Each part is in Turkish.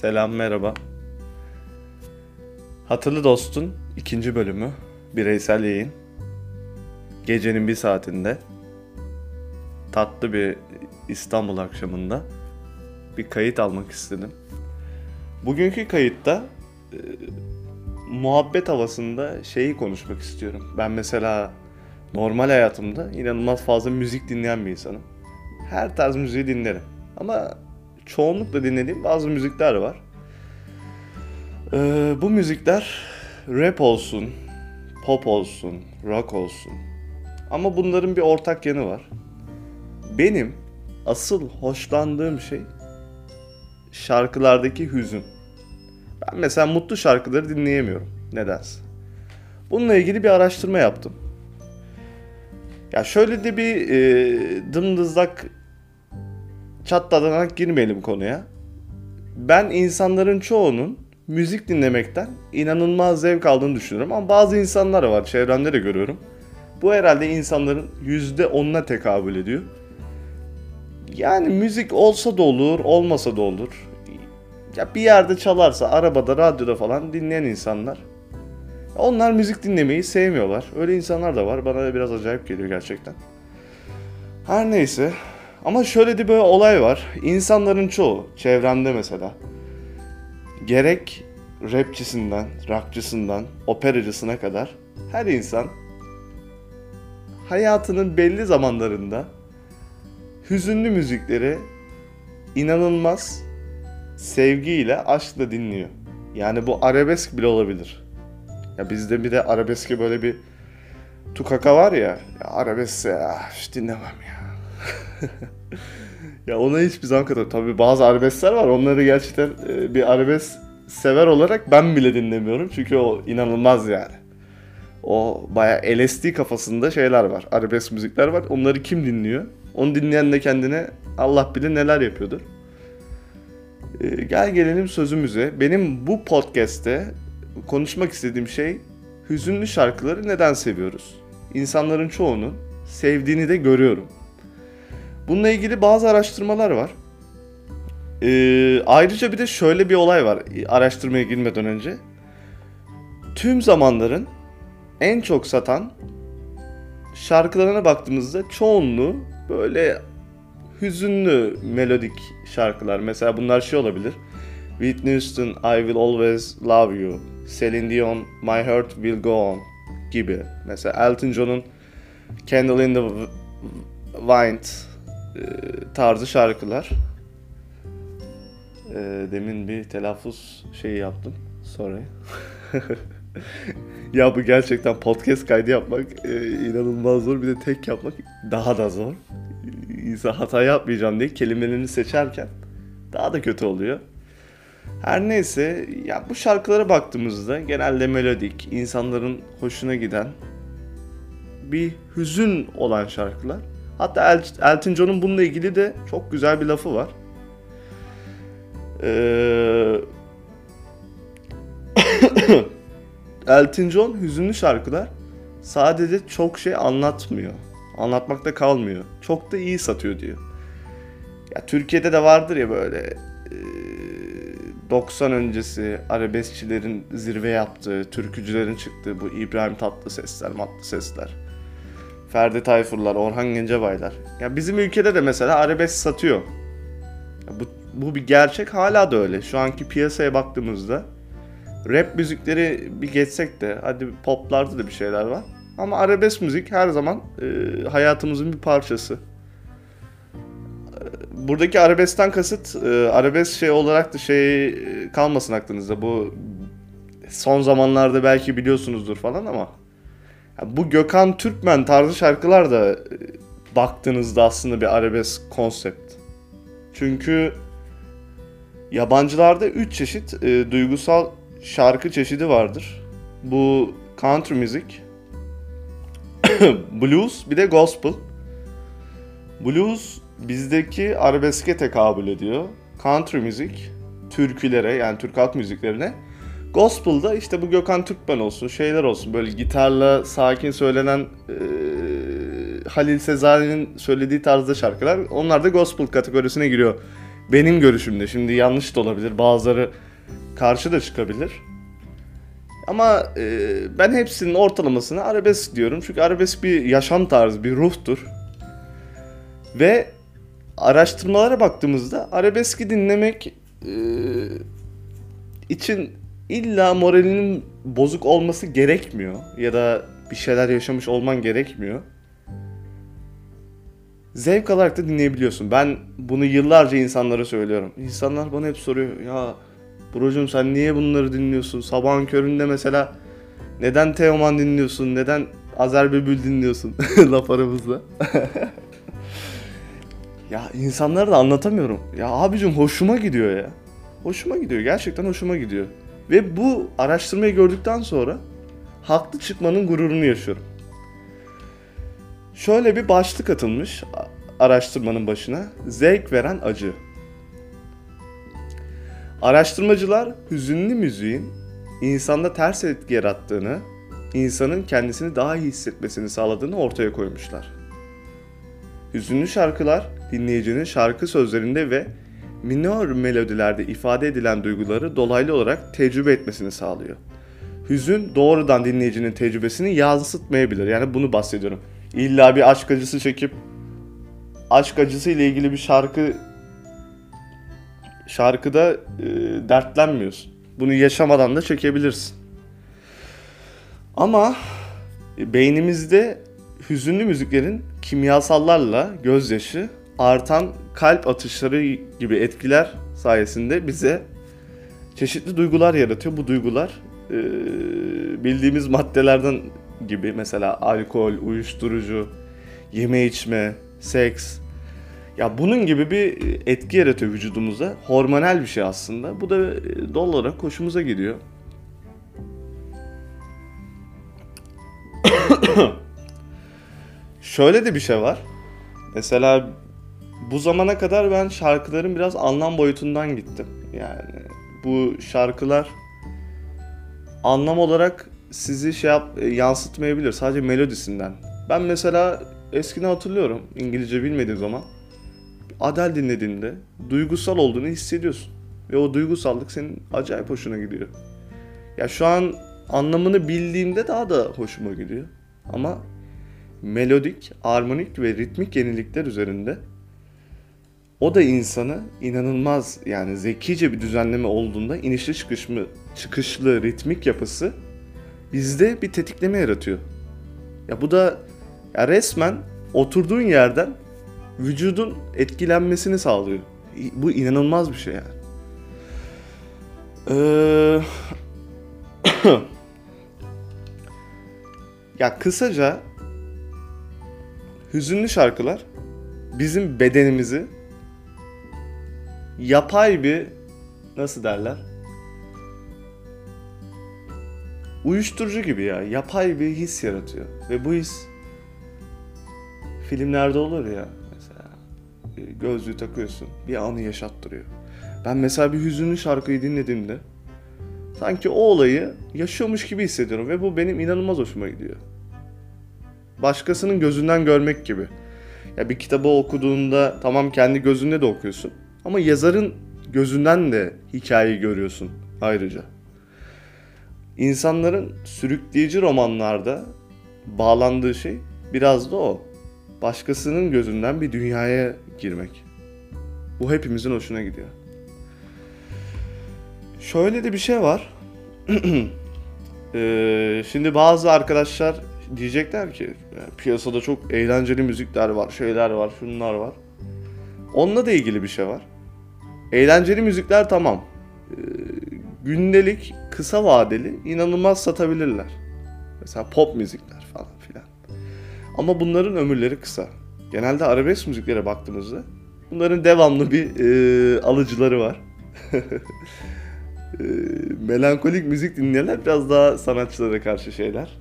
Selam merhaba. Hatırlı Dost'un ikinci bölümü bireysel yayın. Gecenin bir saatinde tatlı bir İstanbul akşamında bir kayıt almak istedim. Bugünkü kayıtta e, muhabbet havasında şeyi konuşmak istiyorum. Ben mesela normal hayatımda inanılmaz fazla müzik dinleyen bir insanım. Her tarz müziği dinlerim. Ama çoğunlukla dinlediğim bazı müzikler var. Ee, bu müzikler rap olsun, pop olsun, rock olsun. Ama bunların bir ortak yanı var. Benim asıl hoşlandığım şey şarkılardaki hüzün. Ben mesela mutlu şarkıları dinleyemiyorum. Nedense. Bununla ilgili bir araştırma yaptım. Ya şöyle de bir e, dımdızlak çatladanak girmeyelim konuya. Ben insanların çoğunun müzik dinlemekten inanılmaz zevk aldığını düşünüyorum. Ama bazı insanlar var, çevremde de görüyorum. Bu herhalde insanların yüzde onuna tekabül ediyor. Yani müzik olsa da olur, olmasa da olur. Ya bir yerde çalarsa, arabada, radyoda falan dinleyen insanlar. Onlar müzik dinlemeyi sevmiyorlar. Öyle insanlar da var. Bana da biraz acayip geliyor gerçekten. Her neyse. Ama şöyle de bir olay var. İnsanların çoğu, çevremde mesela, gerek rapçisinden, rockçısından, operacısına kadar her insan hayatının belli zamanlarında hüzünlü müzikleri inanılmaz sevgiyle, aşkla dinliyor. Yani bu arabesk bile olabilir. Ya bizde bir de arabeske böyle bir tukaka var ya. ya arabesk ya hiç dinlemem ya. Ya ona hiçbir zaman kadar tabii bazı arabeskler var. Onları gerçekten e, bir arabesk sever olarak ben bile dinlemiyorum. Çünkü o inanılmaz yani. O baya LSD kafasında şeyler var. Arabesk müzikler var. Onları kim dinliyor? Onu dinleyen de kendine Allah bilir neler yapıyordur. Ee, gel gelelim sözümüze. Benim bu podcast'te konuşmak istediğim şey hüzünlü şarkıları neden seviyoruz? İnsanların çoğunun sevdiğini de görüyorum. Bununla ilgili bazı araştırmalar var. Ee, ayrıca bir de şöyle bir olay var araştırmaya girmeden önce. Tüm zamanların en çok satan şarkılarına baktığımızda çoğunluğu böyle hüzünlü melodik şarkılar. Mesela bunlar şey olabilir. Whitney Houston, I Will Always Love You, Celine Dion, My Heart Will Go On gibi. Mesela Elton John'un Candle in the Wind e, tarzı şarkılar. E, demin bir telaffuz şeyi yaptım. Sorry. ya bu gerçekten podcast kaydı yapmak e, inanılmaz zor. Bir de tek yapmak daha da zor. İnsan hata yapmayacağım diye kelimelerini seçerken daha da kötü oluyor. Her neyse ya bu şarkılara baktığımızda genelde melodik, insanların hoşuna giden bir hüzün olan şarkılar. Hatta El Elton John'un bununla ilgili de çok güzel bir lafı var. Ee... Elton John hüzünlü şarkılar sadece çok şey anlatmıyor. Anlatmakta kalmıyor. Çok da iyi satıyor diyor. Ya Türkiye'de de vardır ya böyle e, 90 öncesi arabeskçilerin zirve yaptığı, türkücülerin çıktığı bu İbrahim Tatlısesler, Matlısesler. Ferdi Tayfurlar, Orhan Gencebaylar. Ya bizim ülkede de mesela arabesk satıyor. Ya bu, bu bir gerçek hala da öyle. Şu anki piyasaya baktığımızda rap müzikleri bir geçsek de hadi poplarda da bir şeyler var. Ama arabesk müzik her zaman e, hayatımızın bir parçası. Buradaki arabeskten kasıt e, arabesk şey olarak da şey e, kalmasın aklınızda. Bu son zamanlarda belki biliyorsunuzdur falan ama bu Gökhan Türkmen tarzı şarkılar da e, baktığınızda aslında bir arabesk konsept. Çünkü yabancılarda 3 çeşit e, duygusal şarkı çeşidi vardır. Bu country müzik, blues bir de gospel. Blues bizdeki arabeske tekabül ediyor. Country müzik türkülere yani Türk halk müziklerine. Gospel'da işte bu Gökhan Türkmen olsun, şeyler olsun böyle gitarla sakin söylenen e, Halil Sezai'nin söylediği tarzda şarkılar. Onlar da gospel kategorisine giriyor Benim görüşümde. Şimdi yanlış da olabilir. Bazıları karşı da çıkabilir. Ama e, ben hepsinin ortalamasını arabesk diyorum. Çünkü arabesk bir yaşam tarzı, bir ruhtur. Ve araştırmalara baktığımızda arabeski dinlemek e, için illa moralinin bozuk olması gerekmiyor. Ya da bir şeyler yaşamış olman gerekmiyor. Zevk alarak da dinleyebiliyorsun. Ben bunu yıllarca insanlara söylüyorum. İnsanlar bana hep soruyor. Ya Brocum sen niye bunları dinliyorsun? Sabahın köründe mesela neden Teoman dinliyorsun? Neden Azer Bülbül dinliyorsun? Laf aramızda. ya insanlara da anlatamıyorum. Ya abicim hoşuma gidiyor ya. Hoşuma gidiyor. Gerçekten hoşuma gidiyor. Ve bu araştırmayı gördükten sonra haklı çıkmanın gururunu yaşıyorum. Şöyle bir başlık atılmış araştırmanın başına. Zevk veren acı. Araştırmacılar hüzünlü müziğin insanda ters etki yarattığını, insanın kendisini daha iyi hissetmesini sağladığını ortaya koymuşlar. Hüzünlü şarkılar dinleyicinin şarkı sözlerinde ve minor melodilerde ifade edilen duyguları dolaylı olarak tecrübe etmesini sağlıyor. Hüzün doğrudan dinleyicinin tecrübesini yansıtmayabilir. Yani bunu bahsediyorum. İlla bir aşk acısı çekip aşk acısı ile ilgili bir şarkı şarkıda e, dertlenmiyorsun. Bunu yaşamadan da çekebilirsin. Ama beynimizde hüzünlü müziklerin kimyasallarla gözyaşı, artan kalp atışları gibi etkiler sayesinde bize çeşitli duygular yaratıyor. Bu duygular e, bildiğimiz maddelerden gibi mesela alkol, uyuşturucu, yeme içme, seks. Ya bunun gibi bir etki yaratıyor vücudumuza. Hormonal bir şey aslında. Bu da e, doğal olarak hoşumuza gidiyor. Şöyle de bir şey var. Mesela bu zamana kadar ben şarkıların biraz anlam boyutundan gittim. Yani bu şarkılar anlam olarak sizi şey yap, e, yansıtmayabilir sadece melodisinden. Ben mesela eskiden hatırlıyorum İngilizce bilmediğim zaman Adele dinlediğinde duygusal olduğunu hissediyorsun. Ve o duygusallık senin acayip hoşuna gidiyor. Ya şu an anlamını bildiğimde daha da hoşuma gidiyor. Ama melodik, armonik ve ritmik yenilikler üzerinde o da insanı inanılmaz yani zekice bir düzenleme olduğunda inişli çıkışlı, çıkışlı ritmik yapısı bizde bir tetikleme yaratıyor. Ya bu da ya resmen oturduğun yerden vücudun etkilenmesini sağlıyor. Bu inanılmaz bir şey yani. Ee... ya kısaca hüzünlü şarkılar bizim bedenimizi yapay bir nasıl derler? Uyuşturucu gibi ya. Yapay bir his yaratıyor. Ve bu his filmlerde olur ya mesela gözlüğü takıyorsun bir anı yaşattırıyor. Ben mesela bir hüzünlü şarkıyı dinlediğimde sanki o olayı yaşıyormuş gibi hissediyorum ve bu benim inanılmaz hoşuma gidiyor. Başkasının gözünden görmek gibi. Ya bir kitabı okuduğunda tamam kendi gözünde de okuyorsun ama yazarın gözünden de hikayeyi görüyorsun ayrıca. İnsanların sürükleyici romanlarda bağlandığı şey biraz da o. Başkasının gözünden bir dünyaya girmek. Bu hepimizin hoşuna gidiyor. Şöyle de bir şey var. ee, şimdi bazı arkadaşlar diyecekler ki piyasada çok eğlenceli müzikler var, şeyler var, şunlar var. Onunla da ilgili bir şey var. Eğlenceli müzikler tamam. Ee, gündelik, kısa vadeli inanılmaz satabilirler. Mesela pop müzikler falan filan. Ama bunların ömürleri kısa. Genelde arabesk müziklere baktığımızda bunların devamlı bir e, alıcıları var. e, melankolik müzik dinleyenler biraz daha sanatçılara karşı şeyler.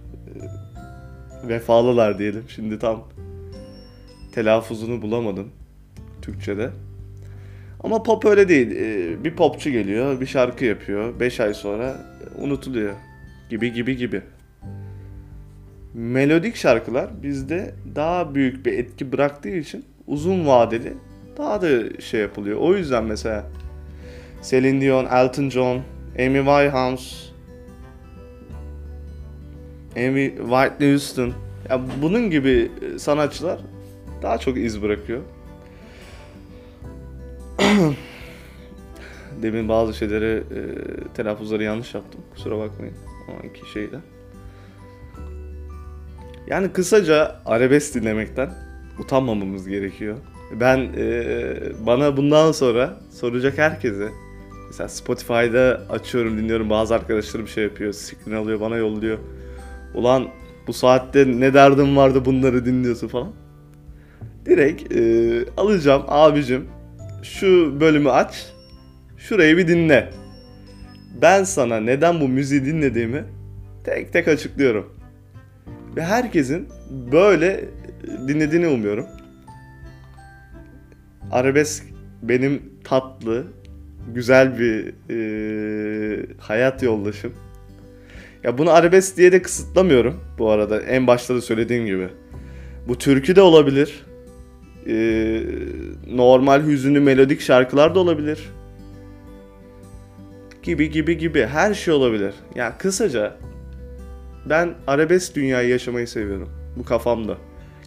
E, vefalılar diyelim. Şimdi tam telaffuzunu bulamadım Türkçe'de. Ama pop öyle değil. Ee, bir popçu geliyor, bir şarkı yapıyor. 5 ay sonra unutuluyor. Gibi gibi gibi. Melodik şarkılar bizde daha büyük bir etki bıraktığı için uzun vadeli daha da şey yapılıyor. O yüzden mesela Celine Dion, Elton John, Amy Winehouse, Amy Whitney Houston. Ya bunun gibi sanatçılar daha çok iz bırakıyor. Demin bazı şeyleri e, telaffuzları yanlış yaptım. Kusura bakmayın. O anki şeyden. Yani kısaca arabesk dinlemekten utanmamamız gerekiyor. Ben e, bana bundan sonra soracak herkese mesela Spotify'da açıyorum dinliyorum bazı arkadaşlarım şey yapıyor screen alıyor bana yolluyor. Ulan bu saatte ne derdim vardı bunları dinliyorsun falan. Direkt e, alacağım abicim şu bölümü aç şurayı bir dinle. Ben sana neden bu müziği dinlediğimi tek tek açıklıyorum. Ve herkesin böyle dinlediğini umuyorum. Arabesk benim tatlı, güzel bir e, hayat yoldaşım. Ya bunu arabesk diye de kısıtlamıyorum bu arada. En başta da söylediğim gibi. Bu türkü de olabilir. E, normal hüzünlü melodik şarkılar da olabilir. Gibi gibi gibi her şey olabilir. Ya kısaca ben arabesk dünyayı yaşamayı seviyorum. Bu kafamda.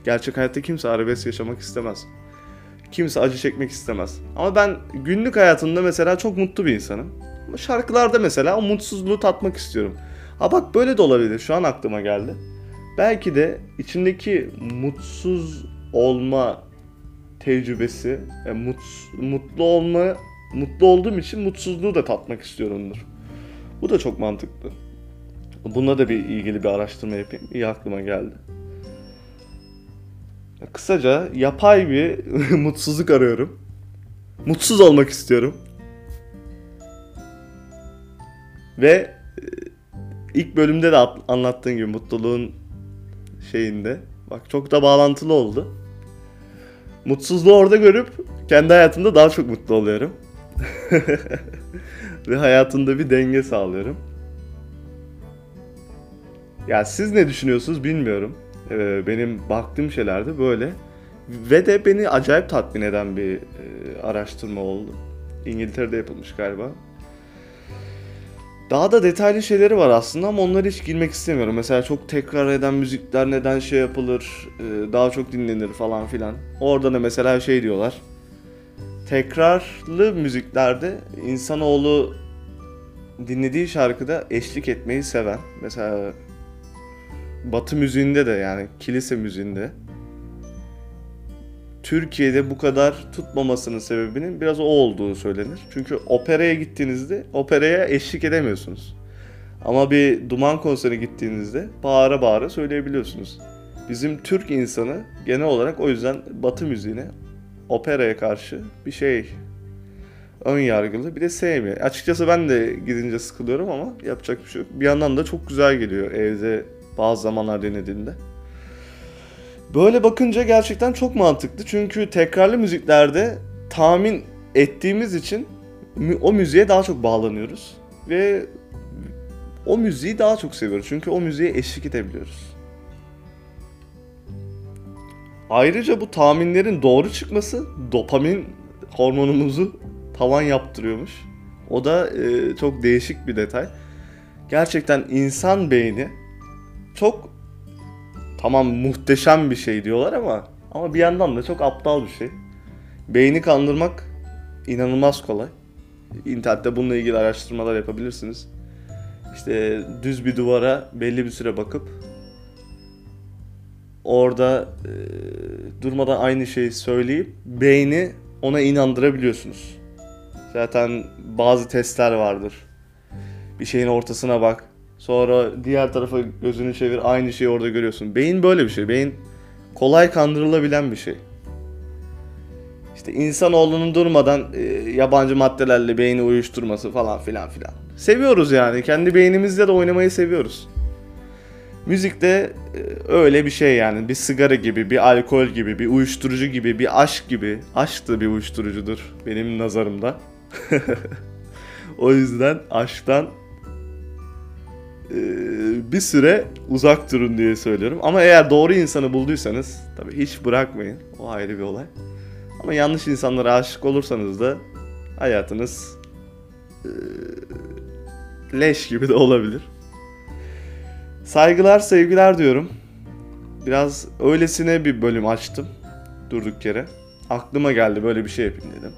Gerçek hayatta kimse arabesk yaşamak istemez. Kimse acı çekmek istemez. Ama ben günlük hayatımda mesela çok mutlu bir insanım. Şarkılarda mesela o mutsuzluğu tatmak istiyorum. Ha bak böyle de olabilir. Şu an aklıma geldi. Belki de içindeki mutsuz olma tecrübesi, yani muts, mutlu olma, mutlu olduğum için mutsuzluğu da tatmak istiyorumdur. Bu da çok mantıklı. Buna da bir ilgili bir araştırma yapayım. İyi aklıma geldi. Kısaca yapay bir mutsuzluk arıyorum. Mutsuz olmak istiyorum. Ve e, ilk bölümde de anlattığım gibi mutluluğun şeyinde. Bak çok da bağlantılı oldu. Mutsuzluğu orada görüp kendi hayatımda daha çok mutlu oluyorum. Ve hayatımda bir denge sağlıyorum. Ya siz ne düşünüyorsunuz bilmiyorum. Ee, benim baktığım şeylerde böyle. Ve de beni acayip tatmin eden bir e, araştırma oldu. İngiltere'de yapılmış galiba. Daha da detaylı şeyleri var aslında ama onları hiç girmek istemiyorum. Mesela çok tekrar eden müzikler neden şey yapılır, e, daha çok dinlenir falan filan. Orada da mesela şey diyorlar. Tekrarlı müziklerde insanoğlu dinlediği şarkıda eşlik etmeyi seven. Mesela Batı müziğinde de yani kilise müziğinde Türkiye'de bu kadar tutmamasının sebebinin biraz o olduğu söylenir. Çünkü operaya gittiğinizde operaya eşlik edemiyorsunuz. Ama bir duman konserine gittiğinizde bağıra bağıra söyleyebiliyorsunuz. Bizim Türk insanı genel olarak o yüzden Batı müziğine, operaya karşı bir şey ön yargılı bir de sevmiyor. Açıkçası ben de gidince sıkılıyorum ama yapacak bir şey yok. Bir yandan da çok güzel geliyor evde bazı zamanlar denediğinde. Böyle bakınca gerçekten çok mantıklı. Çünkü tekrarlı müziklerde tahmin ettiğimiz için o müziğe daha çok bağlanıyoruz. Ve o müziği daha çok seviyoruz. Çünkü o müziğe eşlik edebiliyoruz. Ayrıca bu tahminlerin doğru çıkması dopamin hormonumuzu tavan yaptırıyormuş. O da e, çok değişik bir detay. Gerçekten insan beyni çok tamam muhteşem bir şey diyorlar ama ama bir yandan da çok aptal bir şey. Beyni kandırmak inanılmaz kolay. İnternette bununla ilgili araştırmalar yapabilirsiniz. İşte düz bir duvara belli bir süre bakıp orada e, durmadan aynı şeyi söyleyip beyni ona inandırabiliyorsunuz. Zaten bazı testler vardır. Bir şeyin ortasına bak. Sonra diğer tarafa gözünü çevir aynı şeyi orada görüyorsun. Beyin böyle bir şey. Beyin kolay kandırılabilen bir şey. İşte insanoğlunun durmadan e, yabancı maddelerle beyni uyuşturması falan filan filan. Seviyoruz yani. Kendi beynimizle de oynamayı seviyoruz. Müzik de e, öyle bir şey yani. Bir sigara gibi, bir alkol gibi, bir uyuşturucu gibi, bir aşk gibi. Aşk da bir uyuşturucudur benim nazarımda. o yüzden aşktan bir süre uzak durun diye söylüyorum. Ama eğer doğru insanı bulduysanız tabii hiç bırakmayın. O ayrı bir olay. Ama yanlış insanlara aşık olursanız da hayatınız eee, leş gibi de olabilir. Saygılar, sevgiler diyorum. Biraz öylesine bir bölüm açtım. Durduk yere. Aklıma geldi böyle bir şey yapayım dedim.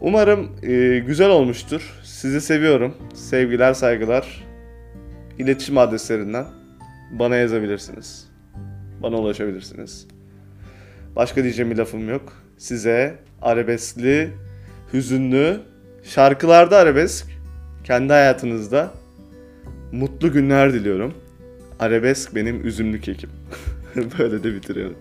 Umarım eee, güzel olmuştur. Sizi seviyorum. Sevgiler, saygılar. İletişim adreslerinden bana yazabilirsiniz. Bana ulaşabilirsiniz. Başka diyeceğim bir lafım yok. Size arabeskli, hüzünlü, şarkılarda arabesk, kendi hayatınızda mutlu günler diliyorum. Arabesk benim üzümlü kekim. Böyle de bitiriyorum.